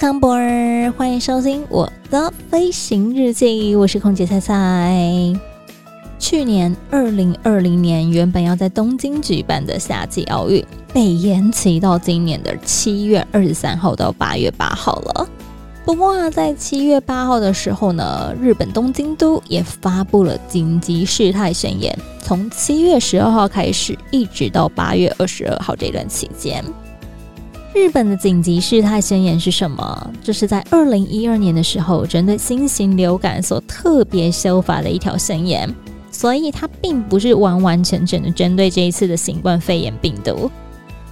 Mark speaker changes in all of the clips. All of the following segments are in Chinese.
Speaker 1: Welcome aboard，欢迎收听我的飞行日记，我是空姐菜菜。去年二零二零年原本要在东京举办的夏季奥运，被延期到今年的七月二十三号到八月八号了。不过啊，在七月八号的时候呢，日本东京都也发布了紧急事态宣言，从七月十二号开始，一直到八月二十二号这段期间。日本的紧急事态宣言是什么？这是在二零一二年的时候，针对新型流感所特别修法的一条宣言，所以它并不是完完全全的针对这一次的新冠肺炎病毒。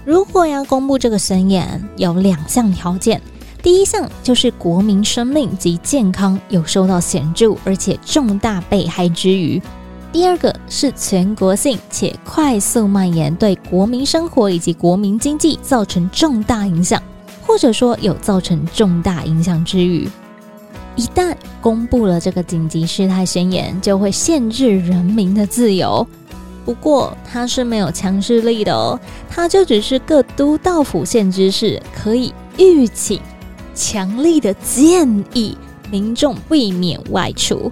Speaker 1: 如果要公布这个宣言，有两项条件，第一项就是国民生命及健康有受到显著而且重大被害之余。第二个是全国性且快速蔓延，对国民生活以及国民经济造成重大影响，或者说有造成重大影响之余。一旦公布了这个紧急事态宣言，就会限制人民的自由。不过它是没有强制力的哦，它就只是各都道府县知事可以预请强力的建议民众避免外出。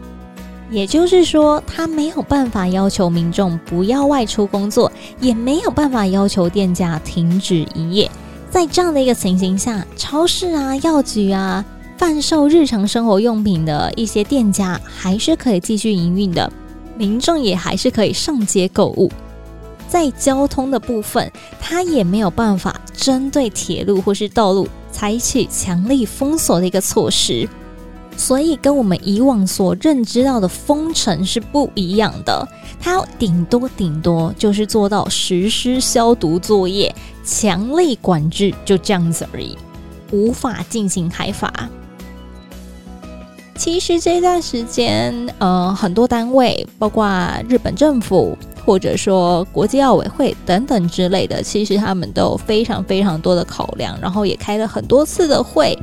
Speaker 1: 也就是说，他没有办法要求民众不要外出工作，也没有办法要求店家停止营业。在这样的一个情形下，超市啊、药局啊、贩售日常生活用品的一些店家还是可以继续营运的，民众也还是可以上街购物。在交通的部分，他也没有办法针对铁路或是道路采取强力封锁的一个措施。所以跟我们以往所认知到的封城是不一样的，它顶多顶多就是做到实施消毒作业、强力管制，就这样子而已，无法进行开发。其实这段时间，呃，很多单位，包括日本政府或者说国际奥委会等等之类的，其实他们都有非常非常多的考量，然后也开了很多次的会。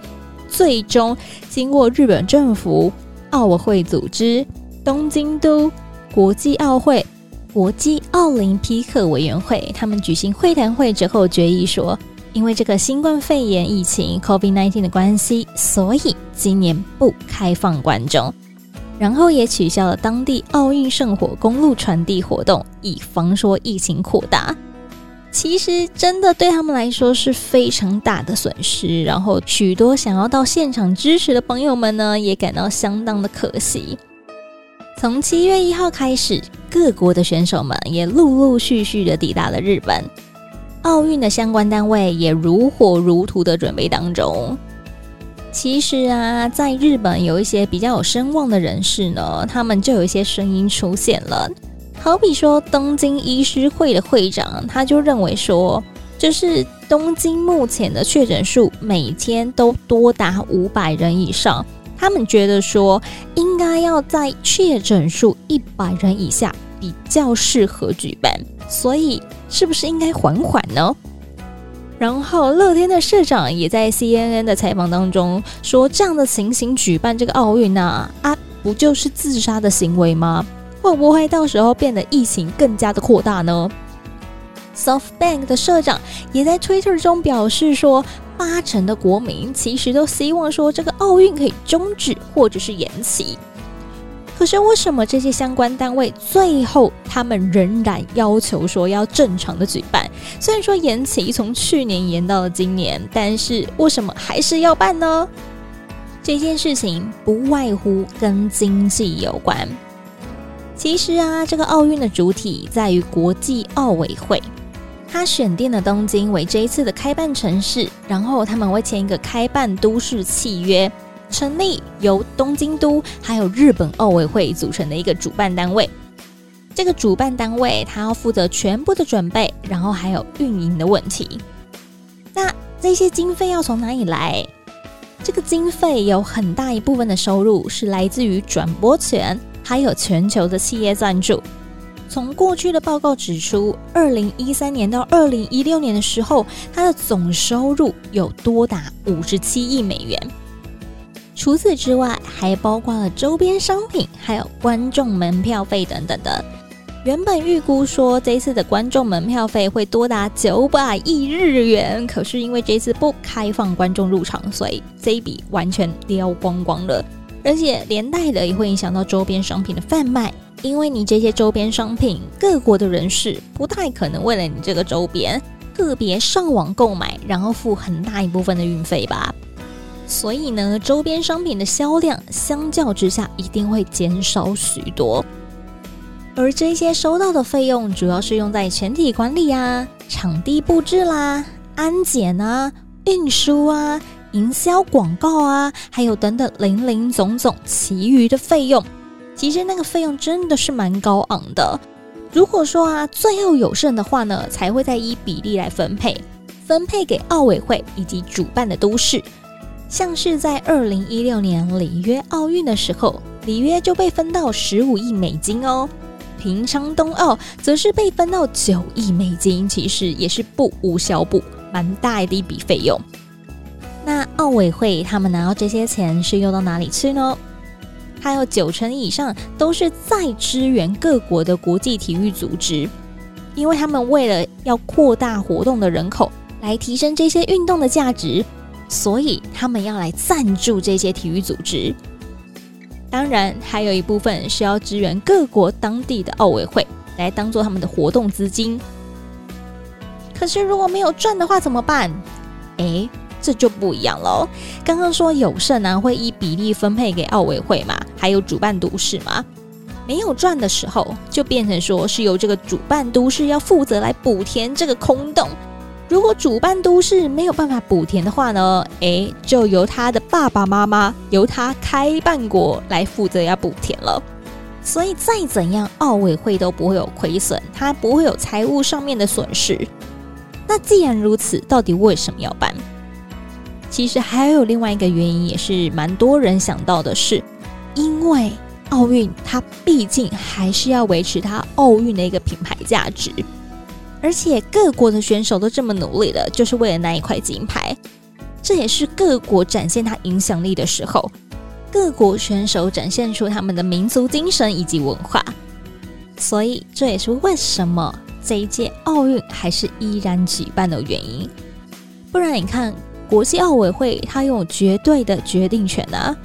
Speaker 1: 最终，经过日本政府、奥委会组织、东京都、国际奥会、国际奥林匹克委员会，他们举行会谈会之后决议说，因为这个新冠肺炎疫情 （COVID-19） 的关系，所以今年不开放观众，然后也取消了当地奥运圣火公路传递活动，以防说疫情扩大。其实真的对他们来说是非常大的损失，然后许多想要到现场支持的朋友们呢，也感到相当的可惜。从七月一号开始，各国的选手们也陆陆续续的抵达了日本，奥运的相关单位也如火如荼的准备当中。其实啊，在日本有一些比较有声望的人士呢，他们就有一些声音出现了。好比说，东京医师会的会长，他就认为说，就是东京目前的确诊数每天都多达五百人以上，他们觉得说，应该要在确诊数一百人以下比较适合举办，所以是不是应该缓缓呢？然后乐天的社长也在 CNN 的采访当中说，这样的情形举办这个奥运啊，啊，不就是自杀的行为吗？会不会到时候变得疫情更加的扩大呢？SoftBank 的社长也在 Twitter 中表示说，八成的国民其实都希望说这个奥运可以终止或者是延期。可是为什么这些相关单位最后他们仍然要求说要正常的举办？虽然说延期从去年延到了今年，但是为什么还是要办呢？这件事情不外乎跟经济有关。其实啊，这个奥运的主体在于国际奥委会，他选定了东京为这一次的开办城市，然后他们会签一个开办都市契约，成立由东京都还有日本奥委会组成的一个主办单位。这个主办单位他要负责全部的准备，然后还有运营的问题。那这些经费要从哪里来？这个经费有很大一部分的收入是来自于转播权，还有全球的企业赞助。从过去的报告指出，二零一三年到二零一六年的时候，它的总收入有多达五十七亿美元。除此之外，还包括了周边商品，还有观众门票费等等的。原本预估说这次的观众门票费会多达九百亿日元，可是因为这次不开放观众入场，所以这一笔完全掉光光了。而且连带的也会影响到周边商品的贩卖，因为你这些周边商品，各国的人士不太可能为了你这个周边个别上网购买，然后付很大一部分的运费吧。所以呢，周边商品的销量相较之下一定会减少许多。而这些收到的费用，主要是用在全体管理啊、场地布置啦、安检啊、运输啊、营销广告啊，还有等等零零总总其余的费用。其实那个费用真的是蛮高昂的。如果说啊，最后有剩的话呢，才会再依比例来分配，分配给奥委会以及主办的都市。像是在二零一六年里约奥运的时候，里约就被分到十五亿美金哦。平昌冬奥则是被分到九亿美金，其实也是不无小补，蛮大的一笔费用。那奥委会他们拿到这些钱是用到哪里去呢？还有九成以上都是在支援各国的国际体育组织，因为他们为了要扩大活动的人口，来提升这些运动的价值，所以他们要来赞助这些体育组织。当然，还有一部分是要支援各国当地的奥委会，来当做他们的活动资金。可是如果没有赚的话怎么办？诶，这就不一样喽。刚刚说有剩啊，会依比例分配给奥委会嘛，还有主办都市嘛。没有赚的时候，就变成说是由这个主办都市要负责来补填这个空洞。如果主办都市没有办法补填的话呢，诶，就由他的爸爸妈妈，由他开办国来负责要补填了。所以再怎样，奥委会都不会有亏损，他不会有财务上面的损失。那既然如此，到底为什么要办？其实还有另外一个原因，也是蛮多人想到的是，因为奥运它毕竟还是要维持它奥运的一个品牌价值。而且各国的选手都这么努力了，就是为了那一块金牌。这也是各国展现它影响力的时候，各国选手展现出他们的民族精神以及文化。所以这也是为什么这一届奥运还是依然举办的原因。不然你看，国际奥委会他有绝对的决定权啊，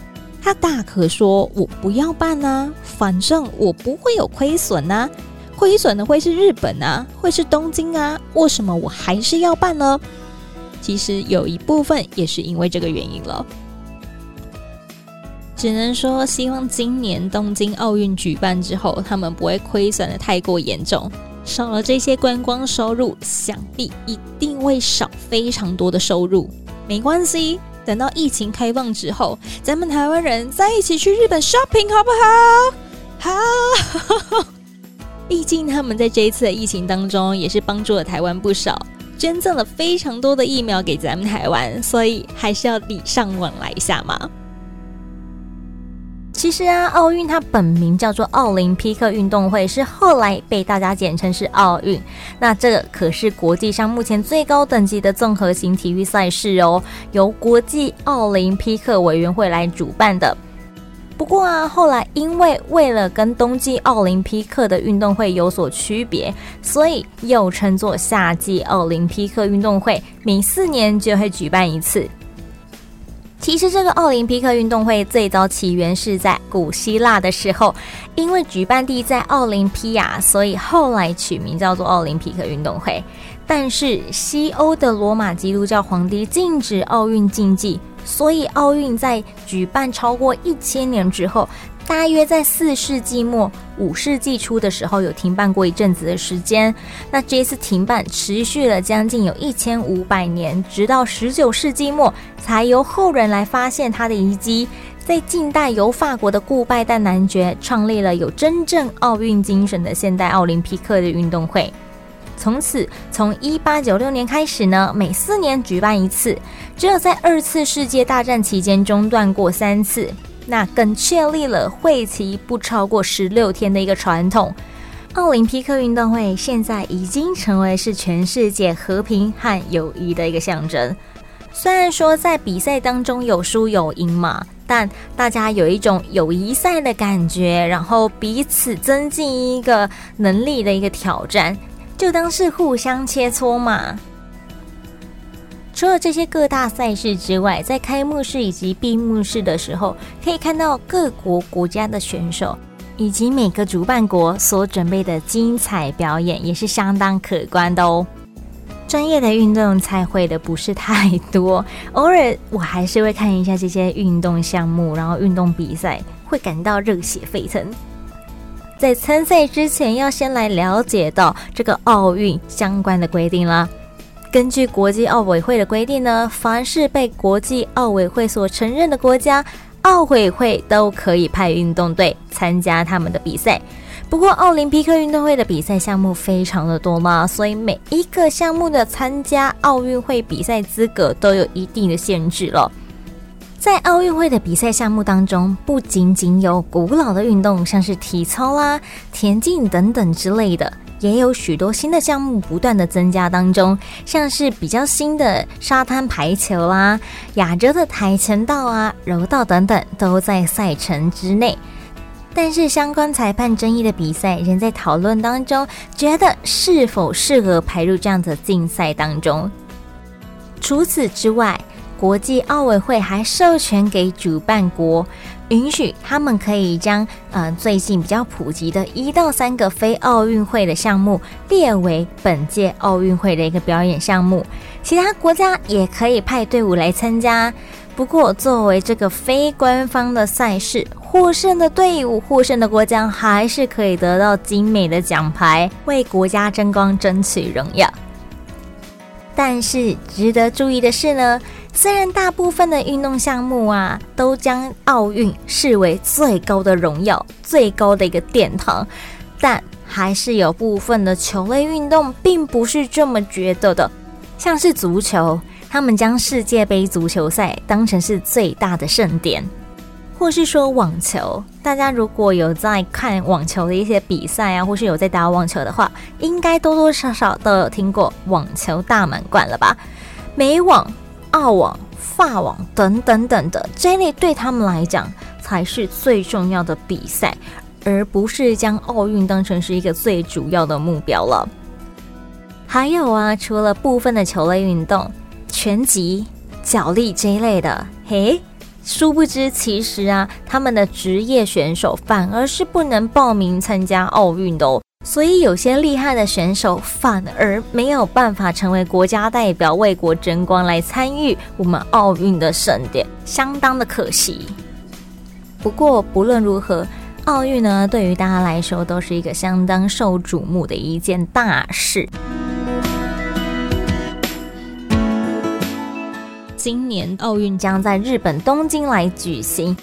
Speaker 1: 他大可说我不要办啊，反正我不会有亏损啊。亏损的会是日本啊，会是东京啊，为什么我还是要办呢？其实有一部分也是因为这个原因了。只能说希望今年东京奥运举办之后，他们不会亏损的太过严重，少了这些观光收入，想必一定会少非常多的收入。没关系，等到疫情开放之后，咱们台湾人再一起去日本 shopping 好不好？好。毕竟他们在这一次的疫情当中，也是帮助了台湾不少，捐赠了非常多的疫苗给咱们台湾，所以还是要礼尚往来一下嘛。其实啊，奥运它本名叫做奥林匹克运动会，是后来被大家简称是奥运。那这个可是国际上目前最高等级的综合型体育赛事哦，由国际奥林匹克委员会来主办的。不过啊，后来因为为了跟冬季奥林匹克的运动会有所区别，所以又称作夏季奥林匹克运动会，每四年就会举办一次。其实这个奥林匹克运动会最早起源是在古希腊的时候，因为举办地在奥林匹亚，所以后来取名叫做奥林匹克运动会。但是西欧的罗马基督教皇帝禁止奥运竞技。所以奥运在举办超过一千年之后，大约在四世纪末五世纪初的时候有停办过一阵子的时间。那这次停办持续了将近有一千五百年，直到十九世纪末才由后人来发现它的遗迹。在近代，由法国的顾拜旦男爵创立了有真正奥运精神的现代奥林匹克的运动会。
Speaker 2: 从此，从一八九六年开始呢，每四年举办一次，只有在二次世界大战期间中断过三次，那更确立了会期不超过十六天的一个传统。奥林匹克运动会现在已经成为是全世界和平和友谊的一个象征。虽然说在比赛当中有输有赢嘛，但大家有一种友谊赛的感觉，然后彼此增进一个能力的一个挑战。就当是互相切磋嘛。除了这些各大赛事之外，在开幕式以及闭幕式的时候，可以看到各国国家的选手以及每个主办国所准备的精彩表演，也是相当可观的哦。专业的运动才会的不是太多，偶尔我还是会看一下这些运动项目，然后运动比赛会感到热血沸腾。在参赛之前，要先来了解到这个奥运相关的规定啦。根据国际奥委会的规定呢，凡是被国际奥委会所承认的国家，奥委会都可以派运动队参加他们的比赛。不过，奥林匹克运动会的比赛项目非常的多嘛，所以每一个项目的参加奥运会比赛资格都有一定的限制了。在奥运会的比赛项目当中，不仅仅有古老的运动，像是体操啦、田径等等之类的，也有许多新的项目不断的增加当中，像是比较新的沙滩排球啦、亚洲的跆拳道啊、柔道等等，都在赛程之内。但是相关裁判争议的比赛仍在讨论当中，觉得是否适合排入这样的竞赛当中。除此之外，国际奥委会还授权给主办国，允许他们可以将呃最近比较普及的一到三个非奥运会的项目列为本届奥运会的一个表演项目，其他国家也可以派队伍来参加。不过，作为这个非官方的赛事，获胜的队伍、获胜的国家还是可以得到精美的奖牌，为国家争光、争取荣耀。但是值得注意的是呢，虽然大部分的运动项目啊，都将奥运视为最高的荣耀、最高的一个殿堂，但还是有部分的球类运动并不是这么觉得的。像是足球，他们将世界杯足球赛当成是最大的盛典。或是说网球，大家如果有在看网球的一些比赛啊，或是有在打网球的话，应该多多少少都有听过网球大满贯了吧？美网、澳网、法网等等等的这类，对他们来讲才是最重要的比赛，而不是将奥运当成是一个最主要的目标了。还有啊，除了部分的球类运动，拳击、脚力这一类的，嘿。殊不知，其实啊，他们的职业选手反而是不能报名参加奥运的哦。所以，有些厉害的选手反而没有办法成为国家代表，为国争光来参与我们奥运的盛典，相当的可惜。不过，不论如何，奥运呢，对于大家来说都是一个相当受瞩目的一件大事。今年奥运将在日本东京来举行。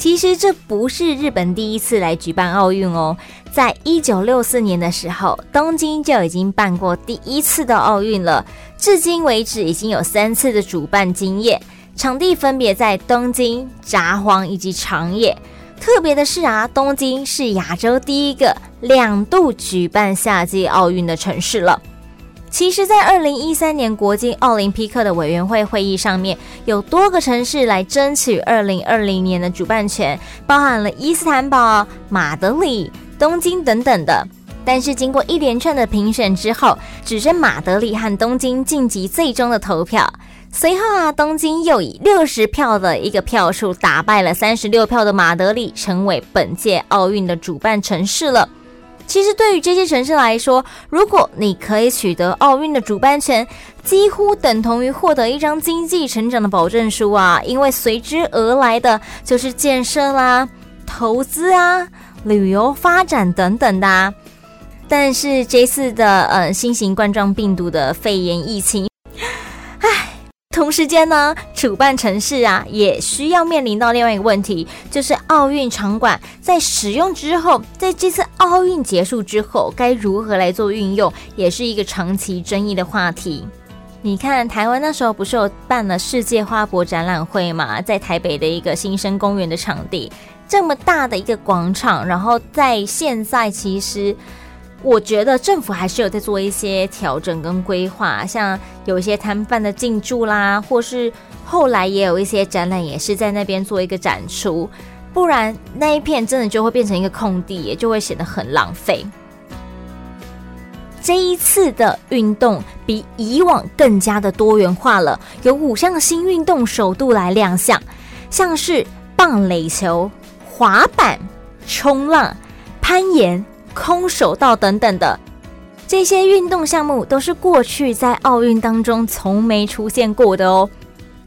Speaker 2: 其实这不是日本第一次来举办奥运哦，在一九六四年的时候，东京就已经办过第一次的奥运了。至今为止，已经有三次的主办经验，场地分别在东京、札幌以及长野。特别的是啊，东京是亚洲第一个两度举办夏季奥运的城市了。其实，在二零一三年国际奥林匹克的委员会会议上面，有多个城市来争取二零二零年的主办权，包含了伊斯坦堡、马德里、东京等等的。但是，经过一连串的评选之后，只剩马德里和东京晋级最终的投票。随后啊，东京又以六十票的一个票数打败了三十六票的马德里，成为本届奥运的主办城市了。其实对于这些城市来说，如果你可以取得奥运的主办权，几乎等同于获得一张经济成长的保证书啊！因为随之而来的就是建设啦、投资啊、旅游发展等等的。但是这次的呃新型冠状病毒的肺炎疫情，唉，同时间呢，主办城市啊也需要面临到另外一个问题，就是奥运场馆在使用之后，在这次奥运结束之后，该如何来做运用，也是一个长期争议的话题。你看，台湾那时候不是有办了世界花博展览会嘛，在台北的一个新生公园的场地，这么大的一个广场，然后在现在其实。我觉得政府还是有在做一些调整跟规划，像有一些摊贩的进驻啦，或是后来也有一些展览也是在那边做一个展出，不然那一片真的就会变成一个空地，也就会显得很浪费。这一次的运动比以往更加的多元化了，有五项新运动首度来亮相，像是棒垒球、滑板、冲浪、攀岩。空手道等等的这些运动项目，都是过去在奥运当中从没出现过的哦。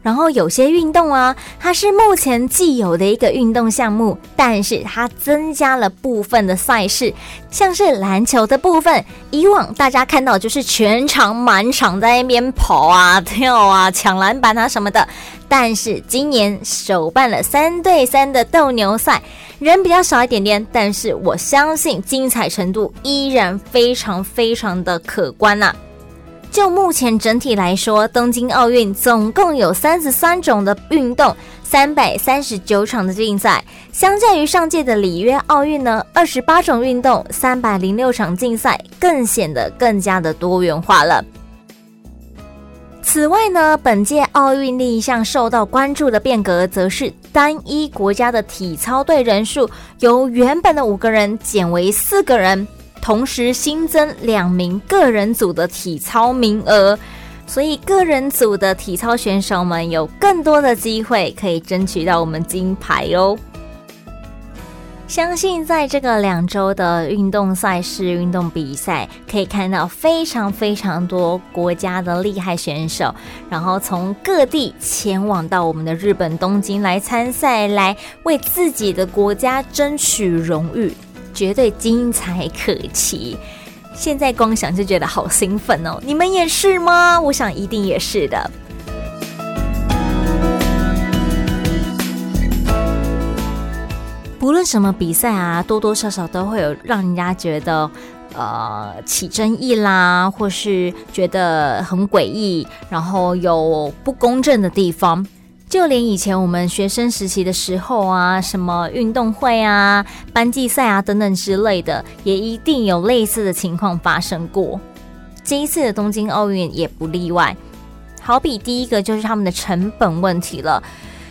Speaker 2: 然后有些运动啊，它是目前既有的一个运动项目，但是它增加了部分的赛事，像是篮球的部分，以往大家看到就是全场满场在那边跑啊、跳啊、抢篮板啊什么的，但是今年首办了三对三的斗牛赛，人比较少一点点，但是我相信精彩程度依然非常非常的可观呐、就目前整体来说，东京奥运总共有三十三种的运动，三百三十九场的竞赛。相较于上届的里约奥运呢，二十八种运动，三百零六场竞赛，更显得更加的多元化了。此外呢，本届奥运另一项受到关注的变革，则是单一国家的体操队人数由原本的五个人减为四个人。同时新增两名个人组的体操名额，所以个人组的体操选手们有更多的机会可以争取到我们金牌哦。相信在这个两周的运动赛事、运动比赛，可以看到非常非常多国家的厉害选手，然后从各地前往到我们的日本东京来参赛，来为自己的国家争取荣誉。绝对精彩可期，现在光想就觉得好兴奋哦！你们也是吗？我想一定也是的。不论什么比赛啊，多多少少都会有让人家觉得呃起争议啦，或是觉得很诡异，然后有不公正的地方。就连以前我们学生时期的时候啊，什么运动会啊、班际赛啊等等之类的，也一定有类似的情况发生过。这一次的东京奥运也不例外。好比第一个就是他们的成本问题了。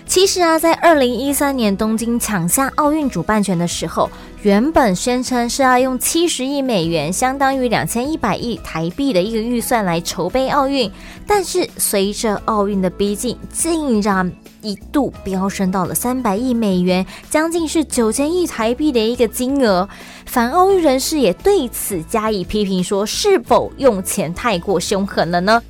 Speaker 2: 其实啊，在二零一三年东京抢下奥运主办权的时候，原本宣称是要用七十亿美元，相当于两千一百亿台币的一个预算来筹备奥运。但是随着奥运的逼近，竟然一度飙升到了三百亿美元，将近是九千亿台币的一个金额。反奥运人士也对此加以批评，说是否用钱太过凶狠了呢？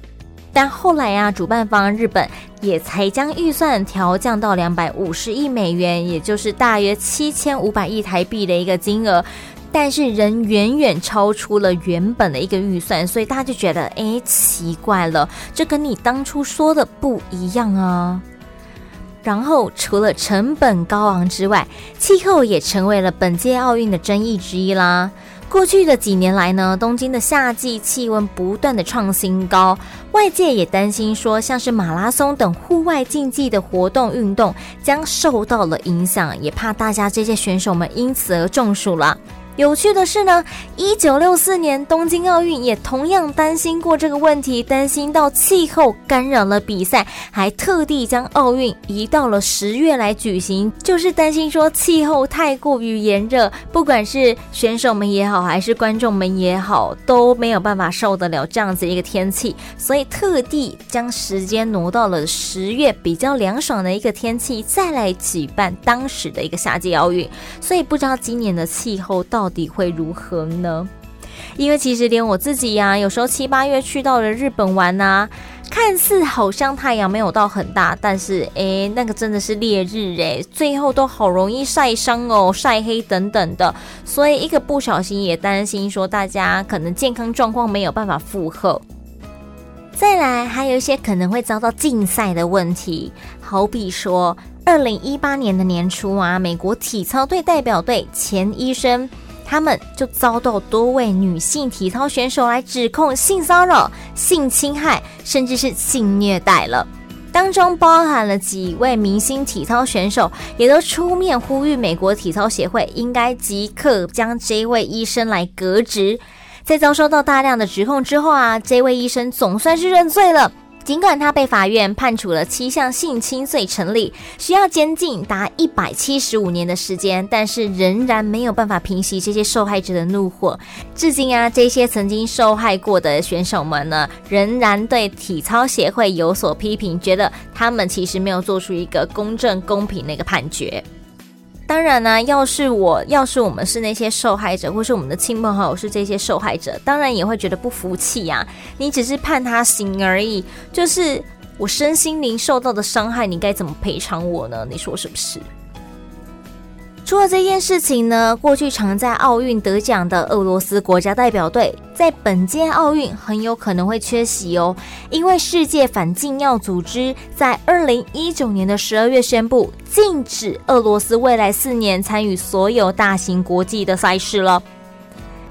Speaker 2: 但后来啊，主办方日本也才将预算调降到两百五十亿美元，也就是大约七千五百亿台币的一个金额，但是仍远远超出了原本的一个预算，所以大家就觉得，哎，奇怪了，这跟你当初说的不一样啊。然后除了成本高昂之外，气候也成为了本届奥运的争议之一啦。过去的几年来呢，东京的夏季气温不断的创新高，外界也担心说，像是马拉松等户外竞技的活动运动将受到了影响，也怕大家这些选手们因此而中暑了。有趣的是呢，一九六四年东京奥运也同样担心过这个问题，担心到气候干扰了比赛，还特地将奥运移到了十月来举行，就是担心说气候太过于炎热，不管是选手们也好，还是观众们也好，都没有办法受得了这样子一个天气，所以特地将时间挪到了十月，比较凉爽的一个天气，再来举办当时的一个夏季奥运。所以不知道今年的气候到。到底会如何呢？因为其实连我自己呀、有时候七八月去到了日本玩、啊，看似好像太阳没有到很大，但是诶，那个真的是烈日诶，最后都好容易晒伤哦，晒黑等等的，所以一个不小心也担心说大家可能健康状况没有办法负荷。再来，还有一些可能会遭到禁赛的问题，好比说，二零一八年的年初啊，美国体操队代表队前医生，他们就遭到多位女性体操选手来指控性骚扰、性侵害，甚至是性虐待了。当中包含了几位明星体操选手，也都出面呼吁美国体操协会应该即刻将这位医生来革职。在遭受到大量的指控之后啊，这位医生总算是认罪了。尽管他被法院判处了七项性侵罪成立，需要监禁达一百七十五年的时间，但是仍然没有办法平息这些受害者的怒火。至今啊，这些曾经受害过的选手们呢，仍然对体操协会有所批评，觉得他们其实没有做出一个公正公平的一个判决。当然呢，要是我，要是我们是那些受害者，或是我们的亲朋好友是这些受害者，当然也会觉得不服气呀。你只是判他刑而已，就是我身心灵受到的伤害，你该怎么赔偿我呢？你说是不是？除了这件事情呢，过去常在奥运得奖的俄罗斯国家代表队，在本届奥运很有可能会缺席哦，因为世界反禁药组织在二零一九年的十二月宣布，禁止俄罗斯未来四年参与所有大型国际的赛事了。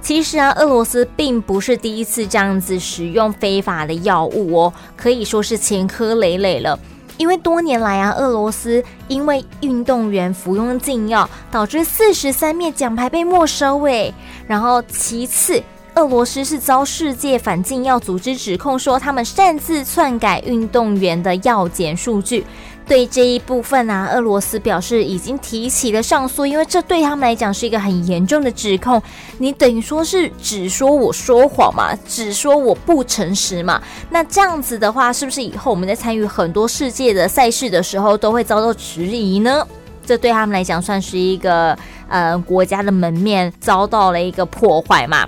Speaker 2: 其实啊，俄罗斯并不是第一次这样子使用非法的药物哦，可以说是前科累累了。因为多年来啊，俄罗斯因为运动员服用禁药，导致四十三面奖牌被没收。诶，然后其次，俄罗斯是遭世界反禁药组织指控说，他们擅自篡改运动员的药检数据。对这一部分啊，俄罗斯表示已经提起了上诉，因为这对他们来讲是一个很严重的指控。你等于说是只说我说谎嘛，只说我不诚实嘛？那这样子的话，是不是以后我们在参与很多世界的赛事的时候，都会遭到质疑呢？这对他们来讲算是一个呃国家的门面遭到了一个破坏嘛？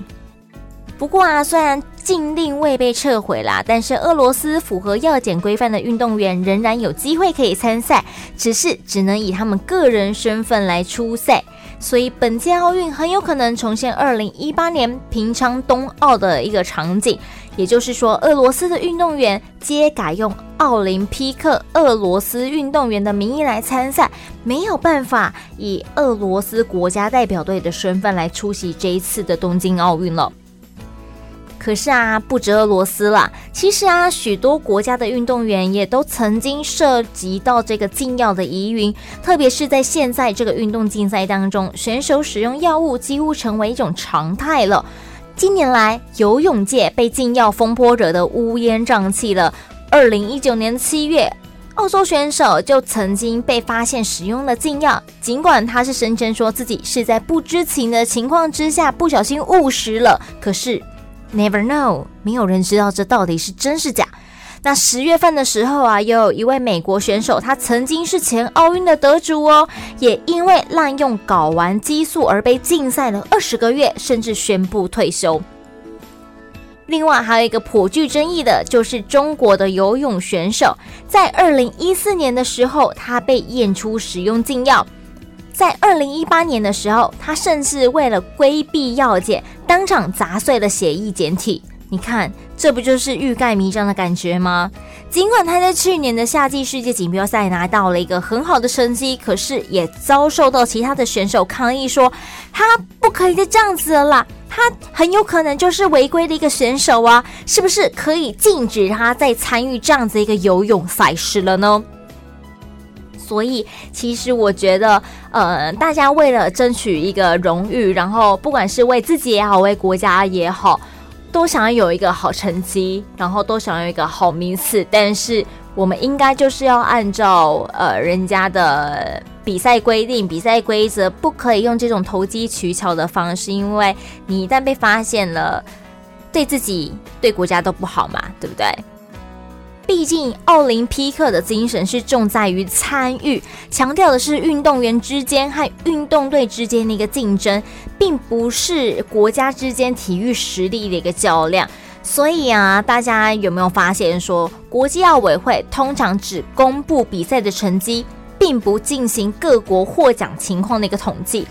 Speaker 2: 不过啊，虽然禁令未被撤回啦，但是俄罗斯符合药检规范的运动员仍然有机会可以参赛，只是只能以他们个人身份来出赛。所以本届奥运很有可能重现二零一八年平昌冬奥的一个场景，也就是说，俄罗斯的运动员皆改用奥林匹克俄罗斯运动员的名义来参赛，没有办法以俄罗斯国家代表队的身份来出席这一次的东京奥运了。可是啊，不止俄罗斯啦，其实啊，许多国家的运动员也都曾经涉及到这个禁药的疑云，特别是在现在这个运动竞赛当中，选手使用药物几乎成为一种常态了。近年来，游泳界被禁药风波惹得乌烟瘴气了。二零一九年七月，澳洲选手就曾经被发现使用了禁药，尽管他是声称说自己是在不知情的情况之下不小心误食了，可是。Never know，没有人知道这到底是真是假。那十月份的时候啊，又有一位美国选手，他曾经是前奥运的得主哦，也因为滥用睾丸激素而被禁赛了二十个月，甚至宣布退休。另外还有一个颇具争议的，就是中国的游泳选手，在二零一四年的时候，他被验出使用禁药。在二零一八年的时候，他甚至为了规避药检，当场砸碎了血液简体。你看，这不就是欲盖弥彰的感觉吗？尽管他在去年的夏季世界锦标赛拿到了一个很好的成绩，可是也遭受到其他的选手抗议说，他不可以再这样子了啦，他很有可能就是违规的一个选手啊，是不是可以禁止他再参与这样子一个游泳赛事了呢？所以，其实我觉得，呃，大家为了争取一个荣誉，然后不管是为自己也好，为国家也好，都想要有一个好成绩，然后都想要一个好名次。但是，我们应该就是要按照呃人家的比赛规定、比赛规则，不可以用这种投机取巧的方式，因为你一旦被发现了，对自己、对国家都不好嘛，对不对？毕竟，奥林匹克的精神是重在于参与，强调的是运动员之间和运动队之间的一个竞争，并不是国家之间体育实力的一个较量。所以啊，大家有没有发现说，国际奥委会通常只公布比赛的成绩，并不进行各国获奖情况的一个统计？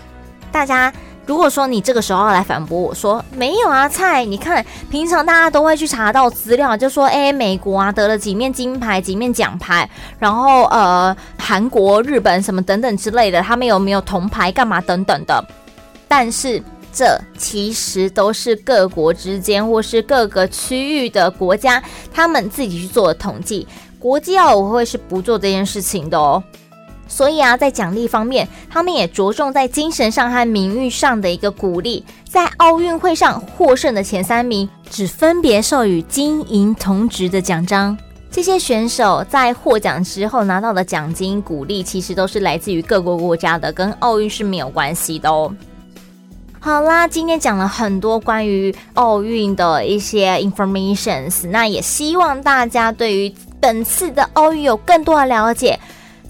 Speaker 2: 大家如果说你这个时候来反驳我说没有啊，蔡，你看平常大家都会去查到资料，就说诶，美国啊得了几面金牌、几面奖牌，然后呃，韩国、日本什么等等之类的，他们有没有铜牌、干嘛等等的。但是这其实都是各国之间或是各个区域的国家他们自己去做的统计，国际奥委会是不做这件事情的哦。所以啊，在奖励方面，他们也着重在精神上和名誉上的一个鼓励。在奥运会上获胜的前三名，只分别授予金银铜值的奖章。这些选手在获奖之后拿到的奖金鼓励，其实都是来自于各国国家的，跟奥运是没有关系的哦。好啦，今天讲了很多关于奥运的一些 informations，那也希望大家对于本次的奥运有更多的了解。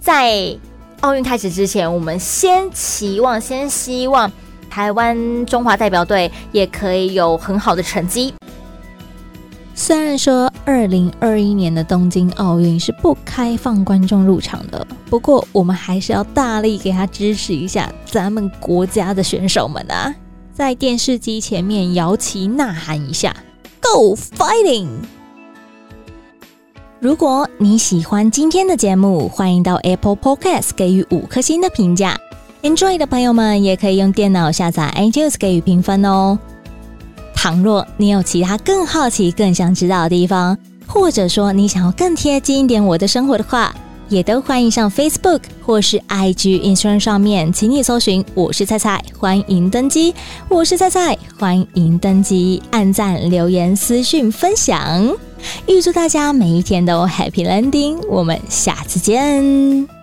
Speaker 2: 在奥运开始之前，我们先期望，先希望台湾中华代表队也可以有很好的成绩。
Speaker 1: 虽然说二零二一年的东京奥运是不开放观众入场的，不过我们还是要大力给他支持一下咱们国家的选手们啊，在电视机前面摇旗呐喊一下，Go Fighting！如果你喜欢今天的节目，欢迎到 Apple Podcast 给予五颗星的评价。Enjoy 的朋友们也可以用电脑下载 iTunes 给予评分哦。倘若你有其他更好奇、更想知道的地方，或者说你想要更贴近一点我的生活的话，也都欢迎上 Facebook 或是 IG、Instagram 上面，请你搜寻“我是菜菜”，欢迎登机。我是菜菜，欢迎登机，按赞、留言、私讯、分享。预祝大家每一天都 Happy Landing，我们下次见。